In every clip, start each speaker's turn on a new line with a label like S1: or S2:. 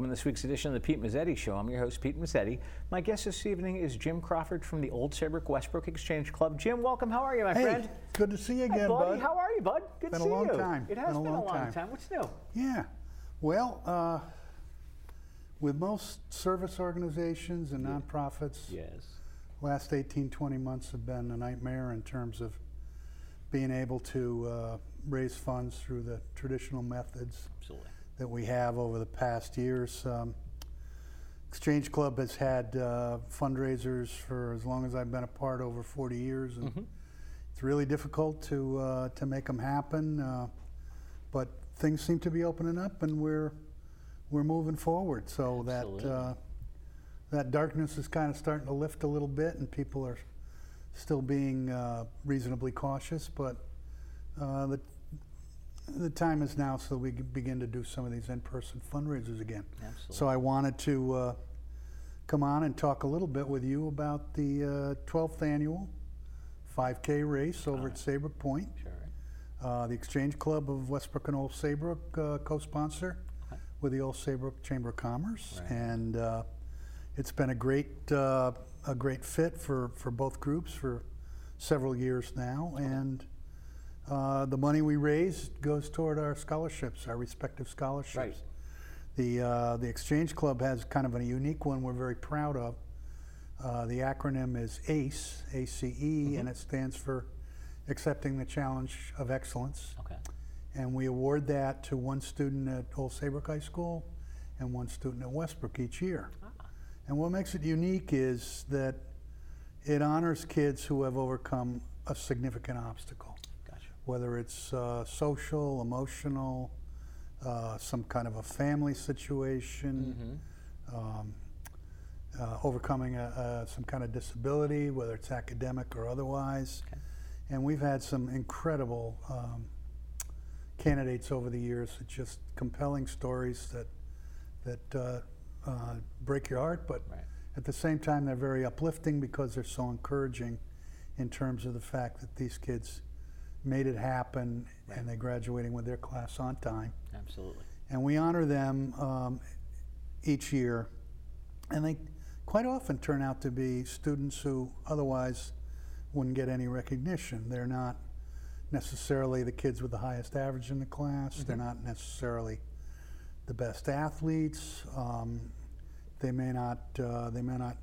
S1: Welcome to this week's edition of the Pete Mezzetti Show. I'm your host, Pete Mezzetti. My guest this evening is Jim Crawford from the Old Saybrook Westbrook Exchange Club. Jim, welcome. How are you, my
S2: Hey,
S1: friend?
S2: good to see you again,
S1: Hi, buddy.
S2: bud.
S1: How are you, bud? Good
S2: Been
S1: to
S2: a
S1: see
S2: long
S1: you.
S2: time.
S1: It has
S2: Been a
S1: been
S2: long
S1: a long
S2: time.
S1: time. What's new?
S2: Yeah. Well, uh, with most service organizations and nonprofits,
S1: Yes.
S2: last 18, 20 months have been a nightmare in terms of being able to uh, raise funds through the traditional methods
S1: Absolutely.
S2: That we have over the past years. Um, Exchange Club has had uh, fundraisers for as long as I've been a part, over 40 years, and
S1: Mm-hmm.
S2: it's really difficult to uh, to make them happen. Uh, but things seem to be opening up, and we're we're moving forward. So that
S1: Absolutely.
S2: uh, that darkness is kind of starting to lift a little bit, and people are still being uh, reasonably cautious. But uh, the the time is now so we begin to do some of these in-person fundraisers again.
S1: Absolutely.
S2: So I wanted to uh, come on and talk a little bit with you about the uh, 12th annual 5K race over at Saybrook Point.
S1: Sure.
S2: Uh, the Exchange Club of Westbrook and Old Saybrook uh, co-sponsor
S1: Okay.
S2: with the Old Saybrook Chamber of Commerce,
S1: Right.
S2: and uh, it's been a great uh, a great fit for for both groups for several years now, and. Uh, the money we raise goes toward our scholarships, our respective scholarships.
S1: Right.
S2: The uh, the Exchange Club has kind of a unique one we're very proud of. Uh, the acronym is ACE, ACE, and it stands for Accepting the Challenge of Excellence.
S1: Okay.
S2: And we award that to one student at Old Saybrook High School and one student at Westbrook each year. Ah. And what makes it unique is that it honors kids who have overcome a significant obstacle. Whether it's uh, social, emotional, uh, some kind of a family situation, um, uh, overcoming a, a, some kind of disability, whether it's academic or otherwise.
S1: Okay.
S2: And we've had some incredible um, candidates over the years, just compelling stories that that uh, uh, break your heart, but
S1: Right.
S2: at the same time they're very uplifting because they're so encouraging in terms of the fact that these kids made it happen
S1: Right.
S2: and they're graduating with their class on time.
S1: Absolutely.
S2: And we honor them um, each year. And they quite often turn out to be students who otherwise wouldn't get any recognition. They're not necessarily the kids with the highest average in the class, they're not necessarily the best athletes. Um, they may not uh, they may not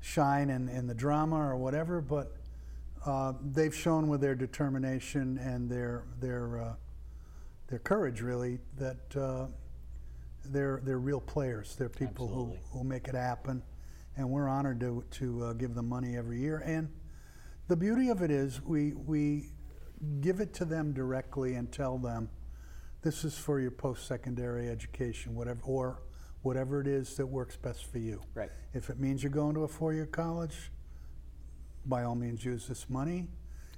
S2: shine in, in the drama or whatever, but uh, they've shown with their determination and their their uh, their courage really that uh, they're they're real players. They're people who,
S1: Absolutely.
S2: who make it happen, and we're honored to to uh, give them money every year. And the beauty of it is we we give it to them directly and tell them this is for your post-secondary education, whatever or whatever it is that works best for you.
S1: Right.
S2: If it means you're going to a four-year college, by all means use this money.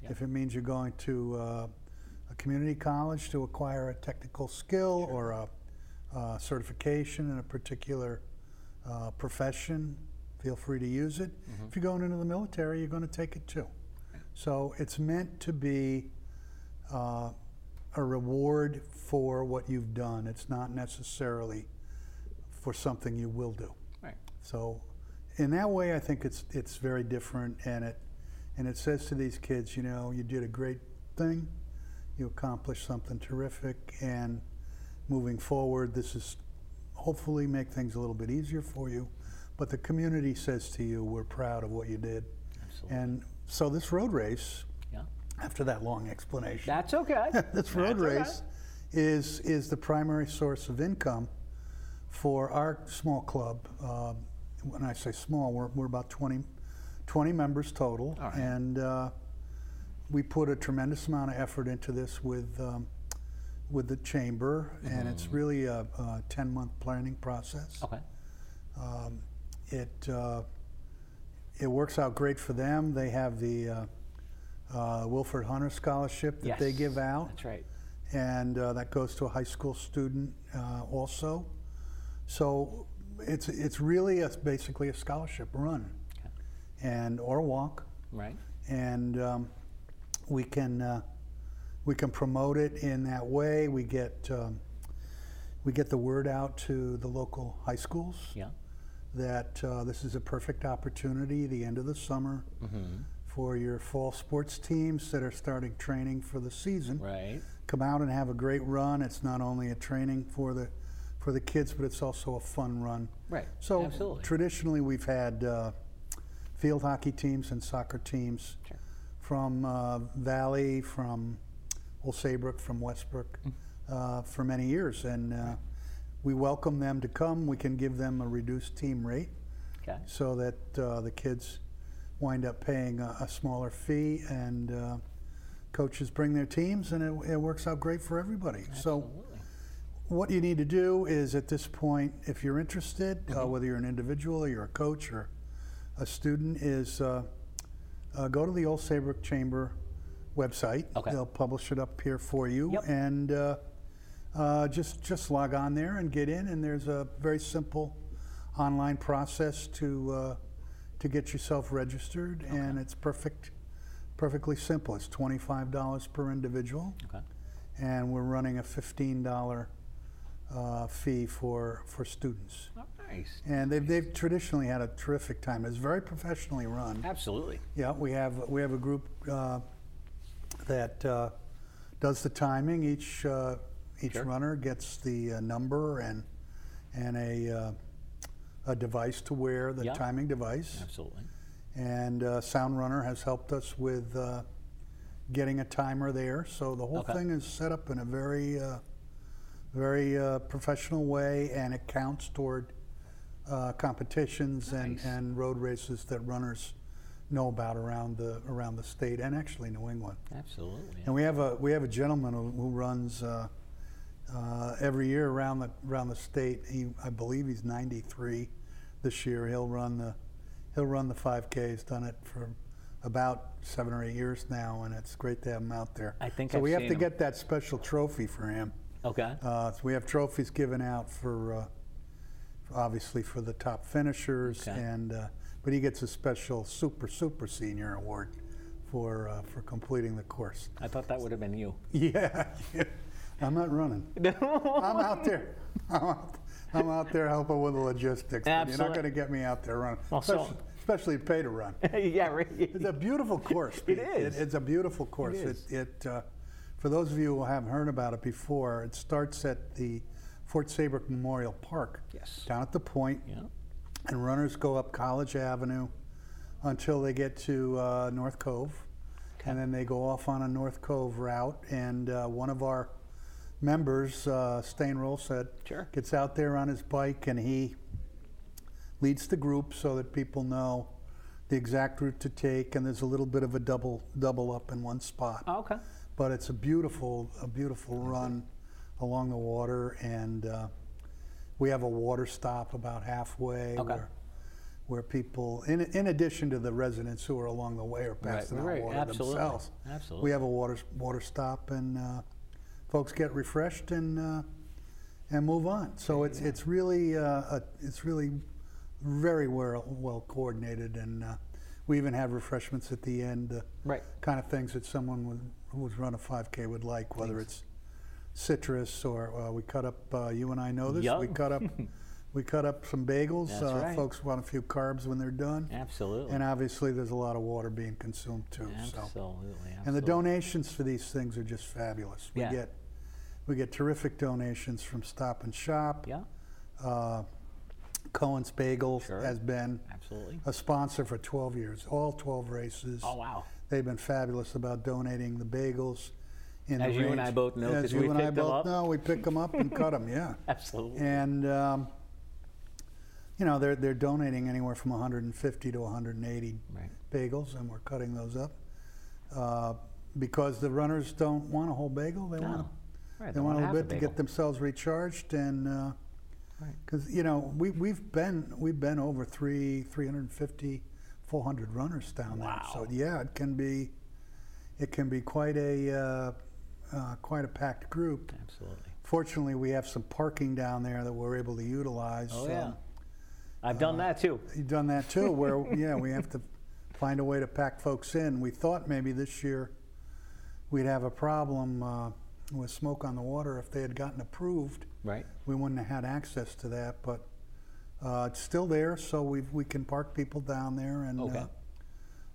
S1: Yep.
S2: If it means you're going to uh, a community college to acquire a technical skill or a uh, certification in a particular uh, profession, feel free to use it. If you're going into the military, you're going to take it too. So it's meant to be uh, a reward for what you've done. It's not necessarily for something you will do.
S1: Right.
S2: So, in that way, I think it's it's very different, and it and it says to these kids, you know, you did a great thing, you accomplished something terrific, and moving forward, this is hopefully make things a little bit easier for you. But the community says to you, we're proud of what you did,
S1: Absolutely.
S2: and so this road race,
S1: Yeah.
S2: after that long explanation,
S1: That's okay.
S2: this road
S1: That's okay.
S2: race is is the primary source of income for our small club. Um, when I say small, we're, we're about 20, 20 members total,
S1: right.
S2: and uh, we put a tremendous amount of effort into this with um, with the chamber, and it's
S1: Mm-hmm.
S2: really a, a 10 month planning process.
S1: Okay.
S2: Um, it uh, it works out great for them. They have the uh, uh, Wilford Hunter Scholarship that they give out
S1: That's right.
S2: and uh, that goes to a high school student uh, also. So it's it's really a, basically a scholarship run,
S1: Okay.
S2: and or walk,
S1: Right.
S2: and um, we can uh, we can promote it in that way. We get um, we get the word out to the local high schools
S1: Yeah.
S2: that uh, this is a perfect opportunity, the end of the summer,
S1: Mm-hmm.
S2: for your fall sports teams that are starting training for the season.
S1: Right.
S2: Come out and have a great run. It's not only a training for the for the kids, but it's also a fun run.
S1: Right.
S2: So
S1: Absolutely.
S2: traditionally, we've had uh, field hockey teams and soccer teams
S1: Sure.
S2: from uh, Valley, from Old Saybrook, from Westbrook
S1: Mm.
S2: uh, for many years, and uh, we welcome them to come. We can give them a reduced team rate
S1: Okay.
S2: so that uh, the kids wind up paying a, a smaller fee, and uh, coaches bring their teams, and it, it works out great for everybody. So. What you need to do is at this point, if you're interested, uh,
S1: Mm-hmm.
S2: whether you're an individual or you're a coach or a student, is uh, uh, go to the Old Saybrook Chamber website.
S1: Okay.
S2: They'll publish it up here for you,
S1: Yep.
S2: and uh, uh, just just log on there and get in. And there's a very simple online process to uh, to get yourself registered, and it's perfect, perfectly simple. It's twenty five dollars per individual
S1: Okay.
S2: and we're running a fifteen dollar uh, fee for for students.
S1: Oh, nice.
S2: And they've they've traditionally had a terrific time. It's very professionally run.
S1: Absolutely.
S2: Yeah, we have we have a group uh, that uh, does the timing. Each uh, each
S1: Sure.
S2: runner gets the uh, number and and a uh, a device to wear, the
S1: Yeah.
S2: timing device.
S1: Absolutely.
S2: And uh, Sound Runner has helped us with uh, getting a timer there. So the whole
S1: Okay.
S2: thing is set up in a very, uh, very uh, professional way, and it counts toward uh, competitions and,
S1: Nice.
S2: and road races that runners know about around the around the state and actually New England.
S1: Absolutely.
S2: And we have a we have a gentleman who, who runs uh, uh, every year around the around the state. He I believe he's 93 this year. He'll run the he'll run the 5K. He's done it for about seven or eight years now, and it's great to have him out there.
S1: I think
S2: so.
S1: I've
S2: we have
S1: seen
S2: to
S1: him.
S2: get that special trophy for him.
S1: Okay.
S2: Uh, so we have trophies given out for, uh, for obviously for the top finishers,
S1: Okay.
S2: and uh, but he gets a special super super senior award for uh, for completing the course.
S1: I thought that would have been you.
S2: Yeah, yeah. I'm not running. I'm out there. I'm out, I'm out there helping with the logistics. You're not going to get me out there running,
S1: Well, so-
S2: especially, especially pay to run.
S1: yeah. Right.
S2: It's a beautiful course. Pete.
S1: is.
S2: it's a beautiful course.
S1: is.
S2: It, it uh, for those of you who haven't heard about it before, it starts at the Fort Saybrook Memorial Park.
S1: Yes.
S2: Down at the point,
S1: Yeah.
S2: and runners go up College Avenue until they get to uh, North Cove, and then they go off on a North Cove route. And uh, one of our members, uh, Stain said,
S1: Sure.
S2: gets out there on his bike and he leads the group so that people know the exact route to take. And there's a little bit of a double double up in one spot,
S1: Oh, okay.
S2: But it's a beautiful a beautiful run along the water and. Uh, we have a water stop about halfway
S1: Okay.
S2: where, where people, in, in addition to the residents who are along the way, are passing
S1: right,
S2: out
S1: right.
S2: water
S1: Absolutely.
S2: themselves.
S1: Absolutely.
S2: We have a water water stop, and uh, folks get refreshed and uh, and move on. So it's it's really uh, a, it's really very well well coordinated, and uh, we even have refreshments at the end. Uh,
S1: Right.
S2: kind of things that someone would, who's run a 5K would like, whether it's citrus or uh, we cut up. Uh, you and I know this. We cut up. we cut up some bagels. Uh,
S1: right.
S2: Folks want a few carbs when they're done,
S1: Absolutely.
S2: and obviously there's a lot of water being consumed too. So.
S1: Absolutely.
S2: And the donations for these things are just fabulous. We
S1: Yeah.
S2: get we get terrific donations from Stop and Shop.
S1: Yeah.
S2: Cohen's Bagels
S1: Sure.
S2: has been
S1: Absolutely.
S2: a sponsor for 12 years, all 12 races.
S1: Oh wow.
S2: They've been fabulous about donating the bagels. In
S1: As
S2: the
S1: you and
S2: range.
S1: I both know,
S2: As
S1: 'cause
S2: you
S1: we
S2: and I
S1: picked 'em
S2: both
S1: up.
S2: know, we pick them up and cut them. Yeah.
S1: Absolutely.
S2: And um, you know they're they're donating anywhere from 150 to 180
S1: Right.
S2: bagels, and we're cutting those up uh, because the runners don't want a whole bagel. They want
S1: No.
S2: a,
S1: Right.
S2: they want a
S1: half
S2: little bit to
S1: bagel.
S2: get themselves recharged and. Uh,
S1: Right.
S2: because you know we we've been we've been over three 350 400 runners down there so yeah it can be it can be quite a uh, uh, quite a packed group
S1: Absolutely.
S2: fortunately we have some parking down there that we're able to utilize
S1: Oh
S2: so
S1: yeah. I've done
S2: uh,
S1: that too.
S2: you've done that too where yeah we have to find a way to pack folks in we thought maybe this year we'd have a problem uh, with smoke on the water. If they had gotten approved,
S1: Right.
S2: we wouldn't have had access to that. But uh, it's still there, so we we can park people down there, and
S1: Okay.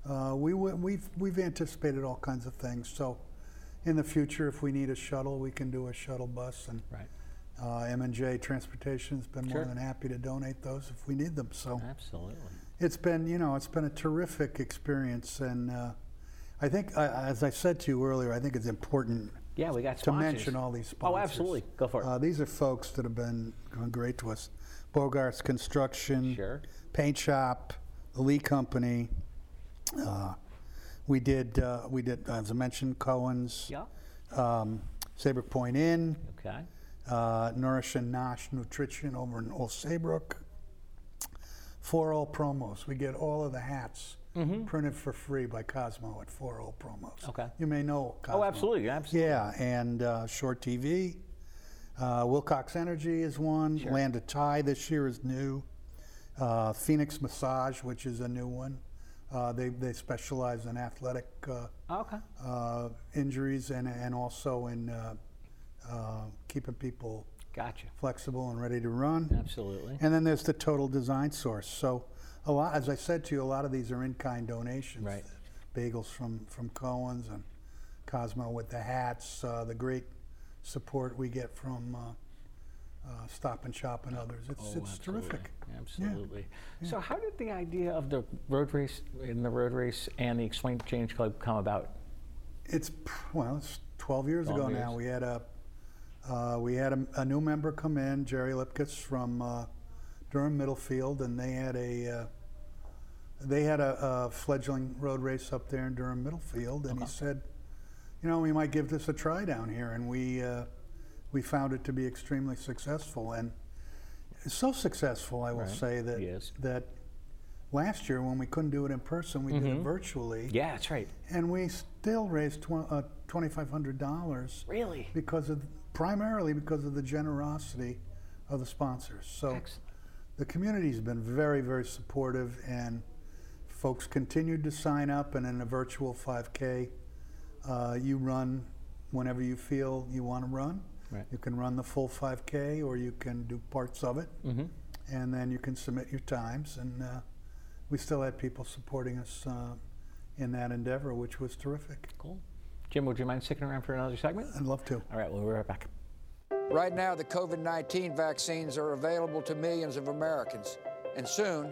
S2: uh, uh, we we've we've anticipated all kinds of things. So in the future, if we need a shuttle, we can do a shuttle bus, and
S1: Right.
S2: uh, M and J Transportation has been
S1: Sure.
S2: more than happy to donate those if we need them. So
S1: Absolutely.
S2: it's been you know it's been a terrific experience, and uh, I think uh, as I said to you earlier, I think it's important
S1: Yeah, we got
S2: to
S1: sponsors.
S2: mention all these sponsors.
S1: Oh, absolutely. Go for it.
S2: Uh, these are folks that have been great to us. Bogart's Construction,
S1: Sure.
S2: Paint Shop, the Lee Company. Uh, we did, uh, we did, as I mentioned, Cohen's,
S1: yeah.
S2: um, Saybrook Point Inn,
S1: Okay.
S2: uh, Nourish and Nosh Nutrition over in Old Saybrook. For all promos, we get all of the hats printed for free by Cosmo at For All Promos.
S1: Mm-hmm. Okay.
S2: You may know Cosmo.
S1: Oh, absolutely. Absolutely.
S2: Yeah, and uh, Short TV. Uh, Wilcox Energy is one.
S1: Sure.
S2: Land of Tie this year is new. Uh, Phoenix Massage, which is a new one. Uh, they, they specialize in athletic uh,
S1: Okay.
S2: uh, injuries and, and also in uh, uh, keeping people
S1: Gotcha.
S2: flexible and ready to run.
S1: Absolutely.
S2: And then there's the total design source. So a lot, as I said to you, a lot of these are in-kind donations.
S1: Right.
S2: Bagels from from Cohen's and Cosmo with the hats. Uh, the great support we get from uh, uh, Stop and Shop and others. It's
S1: Oh,
S2: it's
S1: absolutely.
S2: terrific.
S1: Absolutely. So, how did the idea of the road race in the road race and the Explain Change Club come about?
S2: It's well, it's 12 years
S1: 12
S2: ago now. We had a uh, we had a, a new member come in, Jerry Lipkis from uh, Durham Middlefield, and they had a uh, they had a, a fledgling road race up there in Durham Middlefield, and he said, you know, we might give this a try down here, and we uh, we found it to be extremely successful, and so successful, I will
S1: Right.
S2: say that
S1: Yes.
S2: that last year when we couldn't do it in person, we did it virtually.
S1: Yeah, that's right.
S2: And we still raised tw- uh, $2,500
S1: Really?
S2: because of primarily because of the generosity of the sponsors. So
S1: Excellent.
S2: the community's been very, very supportive, and folks continued to sign up. And in a virtual 5K, uh, you run whenever you feel you want to run.
S1: Right.
S2: You can run the full 5K, or you can do parts of it,
S1: Mm-hmm.
S2: and then you can submit your times. And uh, we still had people supporting us uh, in that endeavor, which was terrific.
S1: Cool. Jim, would you mind sticking around for another segment?
S2: I'd love to.
S1: All right, we'll be right back.
S3: Right now, the COVID 19 vaccines are available to millions of Americans, and soon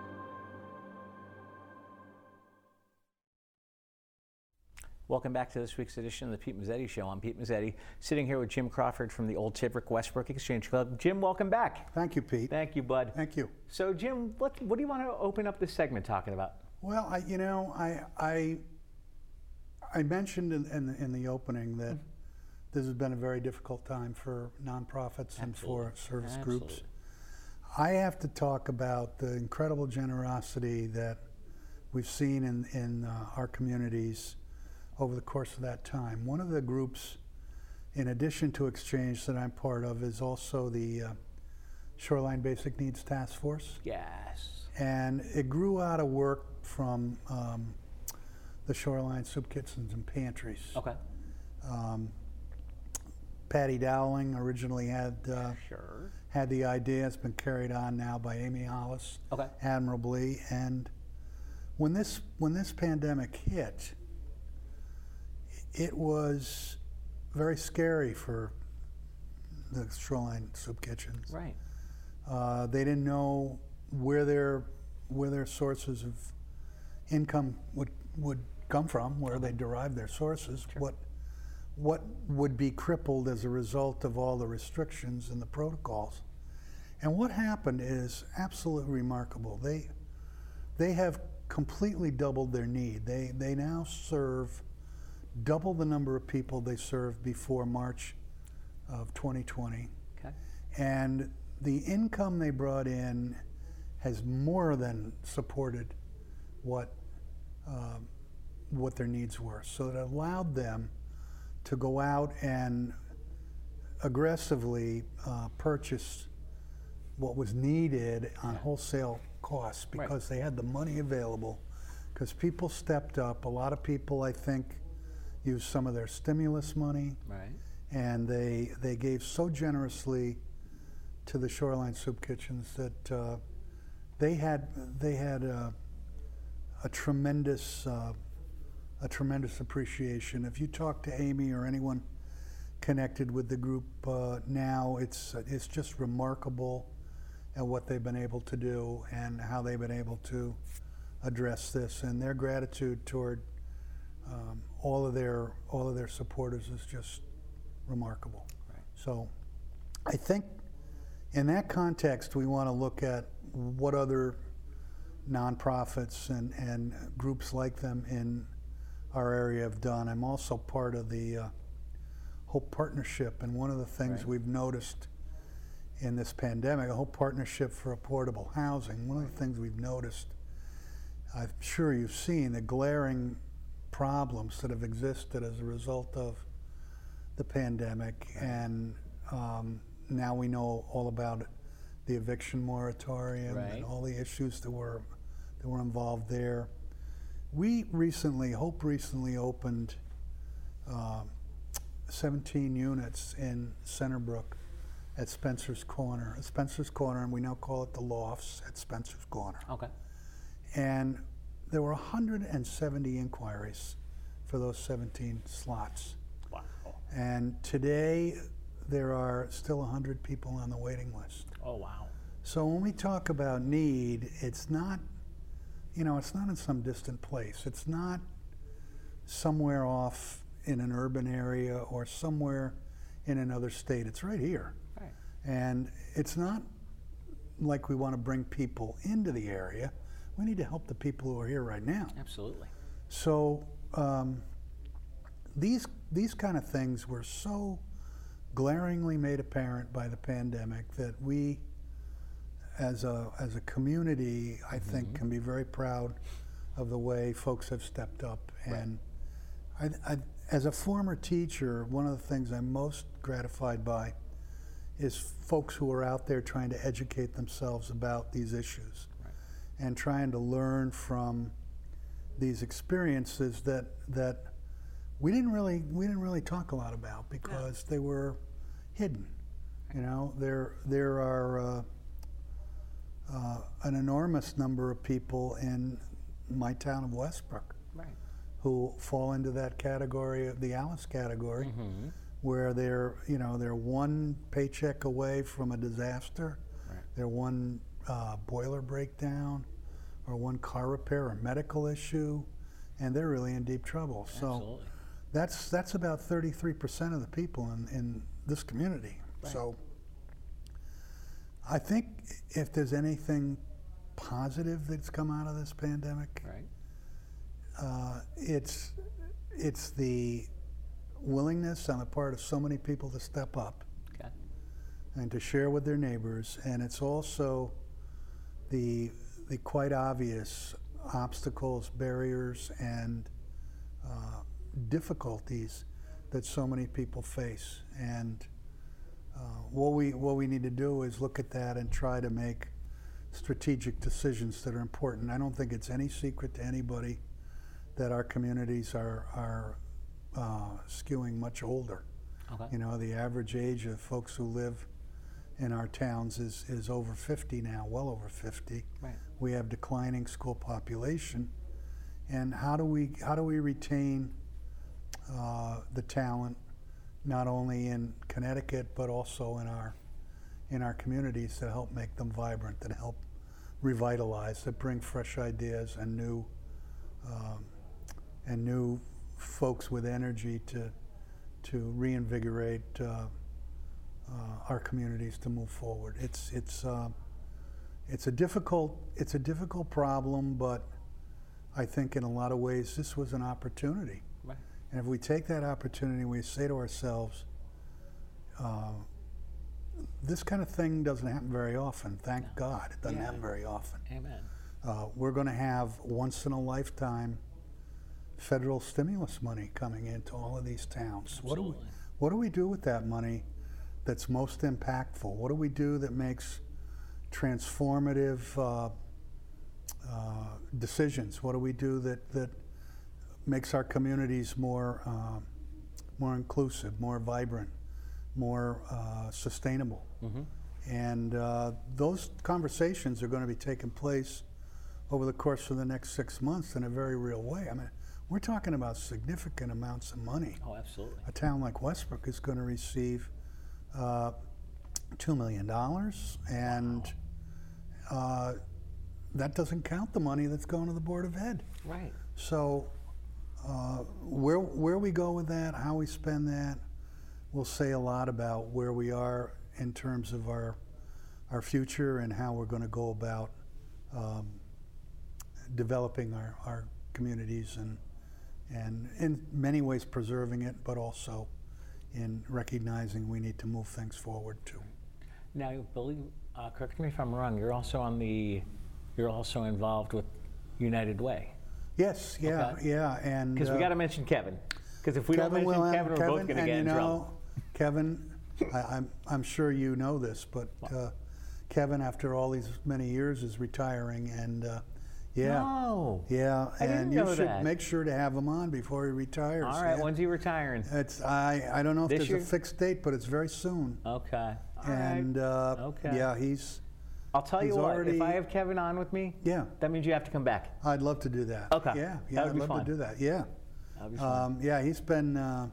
S1: Welcome back to this week's edition of the Pete Mezzetti Show. I'm Pete Mezzetti, sitting here with Jim Crawford from the Old Saybrook Westbrook Exchange Club. Jim, welcome back.
S2: Thank you, Pete.
S1: Thank you, bud.
S2: Thank you.
S1: So, Jim, what, what do you want to open up this segment talking about?
S2: Well, I, you know, I, I, I mentioned in, in, the, in the opening that this has been a very difficult time for nonprofits and for service groups.
S1: Absolutely.
S2: I have to talk about the incredible generosity that we've seen in, in uh, our communities over the course of that time. One of the groups, in addition to Exchange, that I'm part of is also the uh, Shoreline Basic Needs Task Force.
S1: Yes.
S2: And it grew out of work from um, the Shoreline Soup Kitchens and Pantries.
S1: Okay.
S2: Patty Dowling originally had uh,
S1: Sure.
S2: had the idea. It's been carried on now by Amy Hollis
S1: Okay.
S2: admirably. And when this when this pandemic hit, it was very scary for the Shoreline Soup Kitchens.
S1: Right.
S2: Uh, they didn't know where their where their sources of income would would come from, where they derive their sources, what what would be crippled as a result of all the restrictions and the protocols. And what happened is absolutely remarkable. They they have completely doubled their need. They they now serve double the number of people they served before March of 2020.
S1: Okay.
S2: And the income they brought in has more than supported what um, what their needs were. So it allowed them to go out and aggressively uh, purchase what was needed on wholesale costs
S1: Right.
S2: because they had the money available. Because people stepped up. A lot of people, I think, used some of their stimulus money
S1: Right.
S2: and they they gave so generously to the Shoreline Soup Kitchens that uh, they had they had uh, a tremendous uh, a tremendous appreciation. If you talk to Amy or anyone connected with the group uh, now, it's it's just remarkable at what they've been able to do and how they've been able to address this and their gratitude toward um, all of their all of their supporters is just remarkable.
S1: Right.
S2: So, I think in that context, we want to look at what other nonprofits and, and groups like them in our area have done. I'm also part of the uh, Hope Partnership, and one of the things
S1: Right.
S2: we've noticed in this pandemic, a Hope Partnership for Affordable Housing, one of the things we've noticed, I'm sure you've seen the glaring problems that have existed as a result of the pandemic, and um, now we know all about the eviction moratorium
S1: Right.
S2: and all the issues that were that were involved there. We recently, Hope recently opened um 17 units in Centerbrook at Spencer's Corner. Spencer's Corner, and we now call it the Lofts at Spencer's Corner.
S1: Okay.
S2: And there were 170 inquiries for those 17 slots.
S1: Wow.
S2: And today, there are still 100 people on the waiting list.
S1: Oh wow.
S2: So when we talk about need, it's not, you know, it's not in some distant place. It's not somewhere off in an urban area or somewhere in another state. It's right here.
S1: Right.
S2: And it's not like we want to bring people into the area. We need to help the people who are here right now.
S1: Absolutely.
S2: So um, these these kind of things were so glaringly made apparent by the pandemic that we, as a as a community, I think can be very proud of the way folks have stepped up. And I, I, as a former teacher, one of the things I'm most gratified by is folks who are out there trying to educate themselves about these issues and trying to learn from these experiences that that we didn't really we didn't really talk a lot about because they were hidden. You know, there there are uh, uh, an enormous number of people in my town of Westbrook
S1: Right.
S2: who fall into that category of the Alice category,
S1: Mm-hmm.
S2: where they're you know they're one paycheck away from a disaster,
S1: Right.
S2: they're one uh, boiler breakdown, or one car repair or medical issue, and they're really in deep trouble. So
S1: Absolutely.
S2: that's that's about 33% of the people in, in this community. So I think if there's anything positive that's come out of this pandemic,
S1: Right.
S2: uh, it's it's the willingness on the part of so many people to step up
S1: Okay.
S2: and to share with their neighbors, and it's also the the quite obvious obstacles, barriers, and uh, difficulties that so many people face. And uh, what we what we need to do is look at that and try to make strategic decisions that are important. I don't think it's any secret to anybody that our communities are are uh, skewing much older.
S1: Okay.
S2: You know, the average age of folks who live in our towns is, is over 50 now, well over 50.
S1: Right.
S2: We have declining school population. And how do we, how do we retain uh, the talent, not only in Connecticut, but also in our, in our communities to help make them vibrant, that help revitalize, that bring fresh ideas and new um, and new folks with energy to to reinvigorate uh, uh, our communities to move forward. It's it's uh, it's a difficult it's a difficult problem, but I think in a lot of ways this was an opportunity.
S1: Right.
S2: And if we take that opportunity, we say to ourselves, uh, this kind of thing doesn't happen very often. Thank God, it doesn't
S1: Yeah.
S2: happen very often.
S1: Amen.
S2: Uh, we're going to have once in a lifetime federal stimulus money coming into all of these towns. What do we What do we do with that money that's most impactful? What do we do that makes transformative uh, uh, decisions? What do we do that that makes our communities more um more inclusive, more vibrant, more uh, sustainable? And uh, those conversations are going to be taking place over the course of the next six months in a very real way. I mean, we're talking about significant amounts of money.
S1: Oh, absolutely.
S2: A town like Westbrook is going to receive uh, $2 million, and uh, that doesn't count the money that's going to the Board of Ed.
S1: Right.
S2: So, uh, where where we go with that, how we spend that, will say a lot about where we are in terms of our our future and how we're going to go about um, developing our, our communities and and in many ways preserving it, but also in recognizing we need to move things forward too.
S1: Now, believe, uh, correct me if I'm wrong, you're also on the, you're also involved with United Way.
S2: Yes, yeah,
S1: Okay.
S2: yeah, and
S1: Because we
S2: uh,
S1: got to mention Kevin. Because if we don't mention
S2: will
S1: Kevin, we're both going to get
S2: you
S1: in
S2: know,
S1: trouble.
S2: Kevin, I, I'm, I'm sure you know this, but uh, Kevin, after all these many years, is retiring, and uh, yeah,
S1: No.
S2: yeah,
S1: I
S2: and you should
S1: that.
S2: make sure to have him on before he retires.
S1: All right,
S2: yeah.
S1: when's he retiring?
S2: It's I, I don't know if
S1: This
S2: there's
S1: year?
S2: a fixed date, but it's very soon.
S1: Okay. All right.
S2: and uh,
S1: Okay.
S2: yeah, he's
S1: I'll tell you what,
S2: already-
S1: if I have Kevin on with me,
S2: yeah.
S1: that means you have to come back.
S2: I'd love to do that.
S1: Okay.
S2: Yeah, yeah, I'd love
S1: fun.
S2: to do that. Yeah.
S1: That'll be fun.
S2: Um, yeah, he's been uh,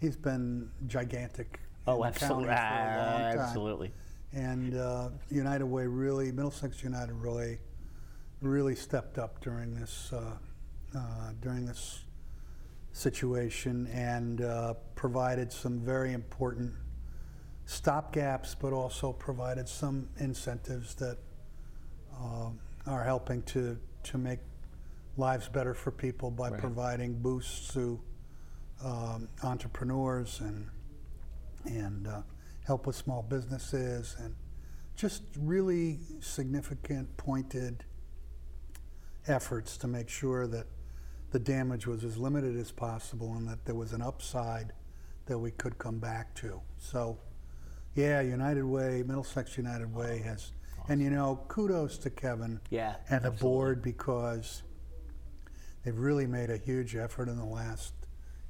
S2: he's been gigantic.
S1: oh,
S2: in the county
S1: absolutely.
S2: For a long time.
S1: Absolutely.
S2: And uh, United Way really, Middlesex United Way, really stepped up during this uh, uh, during this situation and uh, provided some very important stopgaps, but also provided some incentives that are helping to to make lives better for people by
S1: Right.
S2: providing boosts to um, entrepreneurs and and uh, help with small businesses and just really significant pointed efforts to make sure that the damage was as limited as possible and that there was an upside that we could come back to. So, yeah, United Way, Middlesex United Way has, and you know, kudos to Kevin
S1: Yeah,
S2: and the board because they've really made a huge effort in the last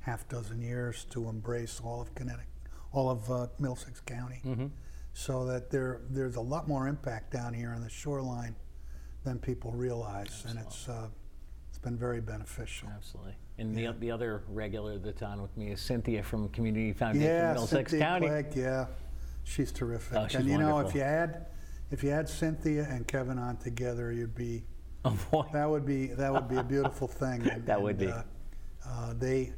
S2: half dozen years to embrace all of Connecticut, all of uh, Middlesex County,
S1: Mm-hmm.
S2: so that there there's a lot more impact down here on the shoreline than people realize, and it's uh, it's been very beneficial.
S1: Absolutely. And the, the other regular that's on with me is Cynthia from Community Foundation
S2: Yeah,
S1: Middlesex
S2: Cynthia
S1: County.
S2: Clegg, yeah, she's terrific.
S1: Oh, she's
S2: and you know, if you add if you had Cynthia and Kevin on together, you'd be
S1: Oh boy.
S2: That would be that would be a beautiful thing. And,
S1: That would
S2: and,
S1: be.
S2: Uh, uh, they,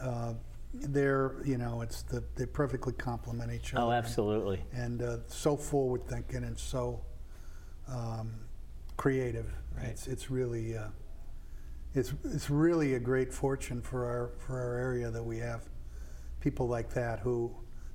S2: uh, they're you know it's the they perfectly complement each other.
S1: Oh, absolutely.
S2: And, and uh, so forward thinking and so um, creative.
S1: Right.
S2: It's it's really uh, it's it's really a great fortune for our for our area that we have people like that who,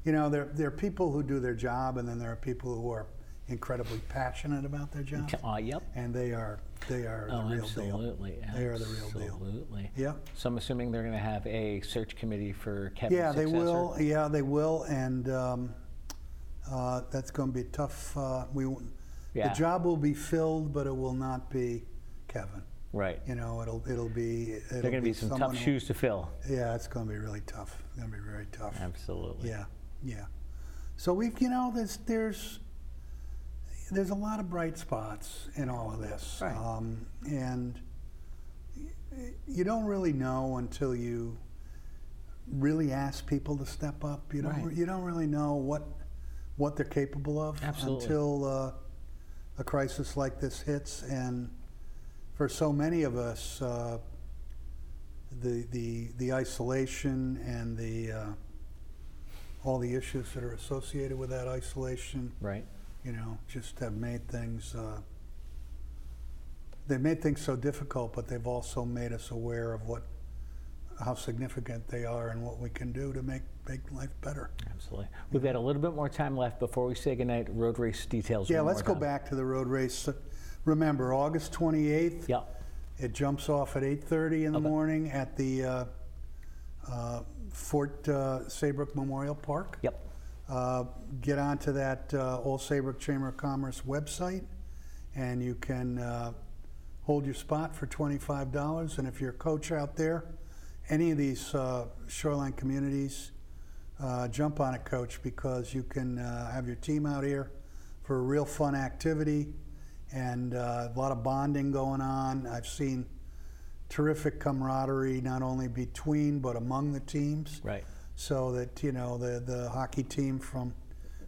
S2: you know, there there are people who do their job and then there are people who are incredibly passionate about their job
S1: Uh, yep.
S2: and they are they are
S1: Oh,
S2: the real
S1: absolutely.
S2: deal. They are the real deal.
S1: Absolutely.
S2: Yeah.
S1: So I'm assuming they're going to have a search committee for Kevin's
S2: Yeah, they
S1: successor?
S2: will. Yeah, they will, and um, uh, that's going to be tough. Uh, we
S1: Yeah.
S2: the job will be filled, but it will not be Kevin.
S1: Right.
S2: You know, it'll it'll be. It'll
S1: There are going to be some tough
S2: who-
S1: shoes to fill.
S2: Yeah, it's going to be really tough. It's going to be very tough.
S1: Absolutely.
S2: Yeah, yeah. So we've, you know, there's there's there's a lot of bright spots in all of this,
S1: Right.
S2: um, and you don't really know until you really ask people to step up. You don't
S1: Right.
S2: you don't really know what what they're capable of
S1: Absolutely.
S2: until uh, a crisis like this hits and. for so many of us, uh, the, the, the isolation and the, uh, all the issues that are associated with that isolation,
S1: Right.
S2: you know, just have made things, uh, they've made things so difficult, but they've also made us aware of what, how significant they are and what we can do to make, make life better.
S1: Absolutely. We've got a little bit more time left before we say goodnight. Road race details.
S2: Yeah, let's go
S1: time.
S2: back to the road race. Remember, August 28th.
S1: Yep.
S2: It jumps off at 8:30 in the
S1: Okay.
S2: morning at the uh, uh, Fort uh, Saybrook Memorial Park.
S1: Yep.
S2: Uh, Get onto that uh, Old Saybrook Chamber of Commerce website, and you can uh, hold your spot for $25. And if you're a coach out there, any of these uh, shoreline communities, uh, jump on it, coach, because you can uh, have your team out here for a real fun activity and uh, a lot of bonding going on. I've seen terrific camaraderie not only between but among the teams.
S1: Right.
S2: So that you know the the hockey team from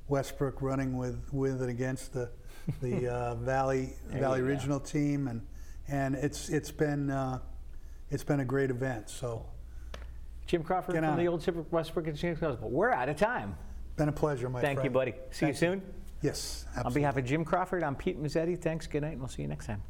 S2: Westbrook running with with and against the the uh, Valley Valley
S1: you go.
S2: Regional team and and it's it's been uh, it's been a great event. So,
S1: Jim Crawford from
S2: on
S1: the old Civic Westbrook and James But we're out of time.
S2: been a pleasure, my
S1: Thank
S2: friend.
S1: you, buddy. See you soon.
S2: Yes, absolutely.
S1: On behalf of Jim Crawford, I'm Pete Mezzetti. Thanks, good night, and we'll see you next time.